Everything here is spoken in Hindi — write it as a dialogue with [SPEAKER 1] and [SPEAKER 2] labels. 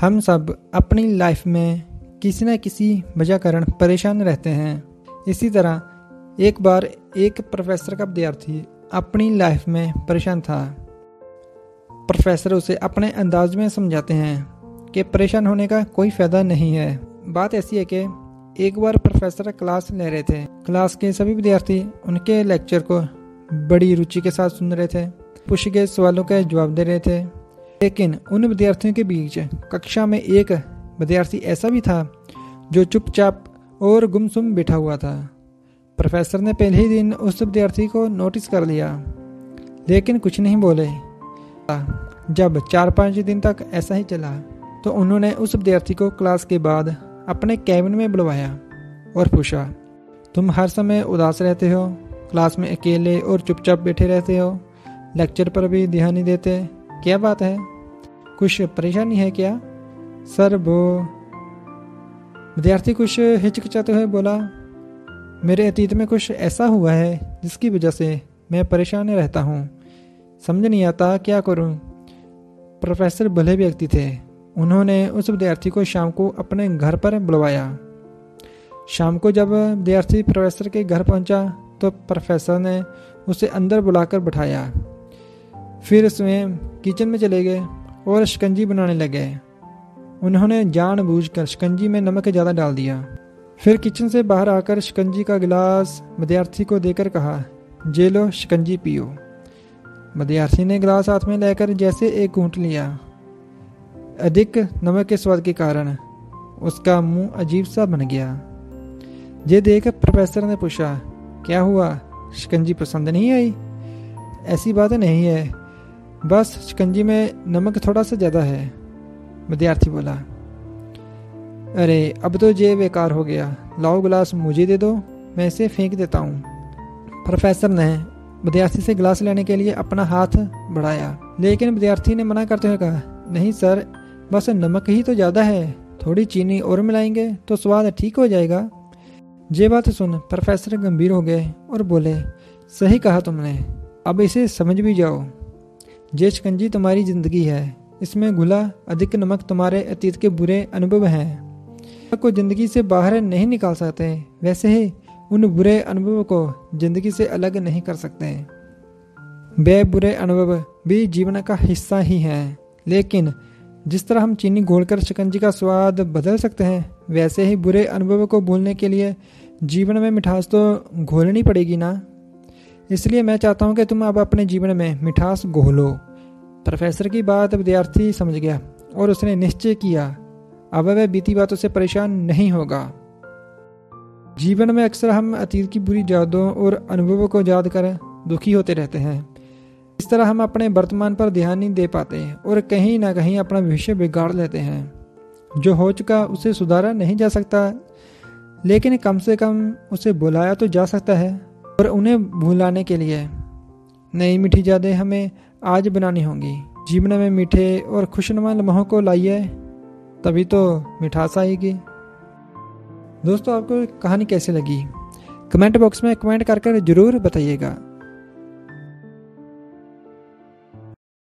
[SPEAKER 1] हम सब अपनी लाइफ में किसी न किसी वजह कारण परेशान रहते हैं। इसी तरह, एक बार एक प्रोफेसर का विद्यार्थी अपनी लाइफ में परेशान था। प्रोफेसर उसे अपने अंदाज में समझाते हैं कि परेशान होने का कोई फ़ायदा नहीं है। बात ऐसी है कि एक बार प्रोफेसर क्लास ले रहे थे। क्लास के सभी विद्यार्थी उनके लेक्चर को बड़ी रुचि के साथ सुन रहे थे। पूछे गए सवालों के जवाब दे रहे थे। लेकिन उन विद्यार्थियों के बीच कक्षा में एक विद्यार्थी ऐसा भी था जो चुपचाप और गुमसुम बैठा हुआ था। प्रोफेसर ने पहले ही दिन उस विद्यार्थी को नोटिस कर लिया, लेकिन कुछ नहीं बोले। जब चार पाँच दिन तक ऐसा ही चला तो उन्होंने उस विद्यार्थी को क्लास के बाद अपने कैबिन में बुलवाया और पूछा, तुम हर समय उदास रहते हो? क्लास में अकेले और चुपचाप बैठे रहते हो? लेक्चर पर भी ध्यान नहीं देते? क्या बात है? कुछ परेशानी है क्या? सर, वो विद्यार्थी कुछ हिचकिचाते हुए बोला, मेरे अतीत में कुछ ऐसा हुआ है जिसकी वजह से मैं परेशान रहता हूँ। समझ नहीं आता क्या करूँ? प्रोफेसर भले व्यक्ति थे। उन्होंने उस विद्यार्थी को शाम को अपने घर पर बुलवाया। शाम को जब विद्यार्थी प्रोफेसर के घर पहुँचा तो प्रोफेसर ने उसे अंदर बुलाकर बैठाया। फिर स्वयं किचन में चले गए और शिकंजी बनाने लगे। उन्होंने जानबूझकर शिकंजी में नमक ज़्यादा डाल दिया। फिर किचन से बाहर आकर शिकंजी का गिलास विद्यार्थी को देकर कहा, जे लो, शिकंजी पियो। विद्यार्थी ने गिलास हाथ में लेकर जैसे एक घूंट लिया। अधिक नमक के स्वाद के कारण उसका मुँह अजीब सा बन गया। ये देख, प्रोफेसर ने पूछा, क्या हुआ? शिकंजी पसंद नहीं आई? ऐसी बात नहीं है। बस शिकंजी में नमक थोड़ा सा ज़्यादा है, विद्यार्थी बोला। अरे, अब तो ये बेकार हो गया। लाओ गिलास मुझे दे दो, मैं इसे फेंक देता हूँ। प्रोफेसर ने विद्यार्थी से गिलास लेने के लिए अपना हाथ बढ़ाया। लेकिन विद्यार्थी ने मना करते हुए कहा, नहीं सर, बस नमक ही तो ज़्यादा है। थोड़ी चीनी और मिलाएँगे तो स्वाद ठीक हो जाएगा। ये बात सुन प्रोफेसर गंभीर हो गए और बोले, सही कहा तुमने। अब इसे समझ भी जाओ। ये शिकंजी तुम्हारी ज़िंदगी है। इसमें घुला अधिक नमक तुम्हारे अतीत के बुरे अनुभव हैं। को ज़िंदगी से बाहर नहीं निकाल सकते, वैसे ही उन बुरे अनुभव को ज़िंदगी से अलग नहीं कर सकते। वे बुरे अनुभव भी जीवन का हिस्सा ही हैं। लेकिन जिस तरह हम चीनी घोलकर शिकंजी का स्वाद बदल सकते हैं, वैसे ही बुरे अनुभव को भूलने के लिए जीवन में मिठास तो घोलनी पड़ेगी ना? इसलिए मैं चाहता हूँ कि तुम अब अपने जीवन में मिठास घोलो। प्रोफेसर की बात विद्यार्थी समझ गया और उसने निश्चय किया, अब वह बीती बातों से परेशान नहीं होगा। जीवन में अक्सर हम अतीत की बुरी यादों और अनुभवों को याद कर दुखी होते रहते हैं। इस तरह हम अपने वर्तमान पर ध्यान नहीं दे पाते और कहीं ना कहीं अपना भविष्य बिगाड़ लेते हैं। जो हो चुका उसे सुधारा नहीं जा सकता, लेकिन कम से कम उसे बुलाया तो जा सकता है। और उन्हें भुलाने के लिए। नई मीठी यादें हमें आज बनानी होंगी। जीवन में मीठे और खुशनुमा लम्हों को लाइए, तभी तो मिठास आएगी। दोस्तों, आपको कहानी कैसी लगी? कमेंट बॉक्स में कमेंट कर कर ज़रूर बताइएगा।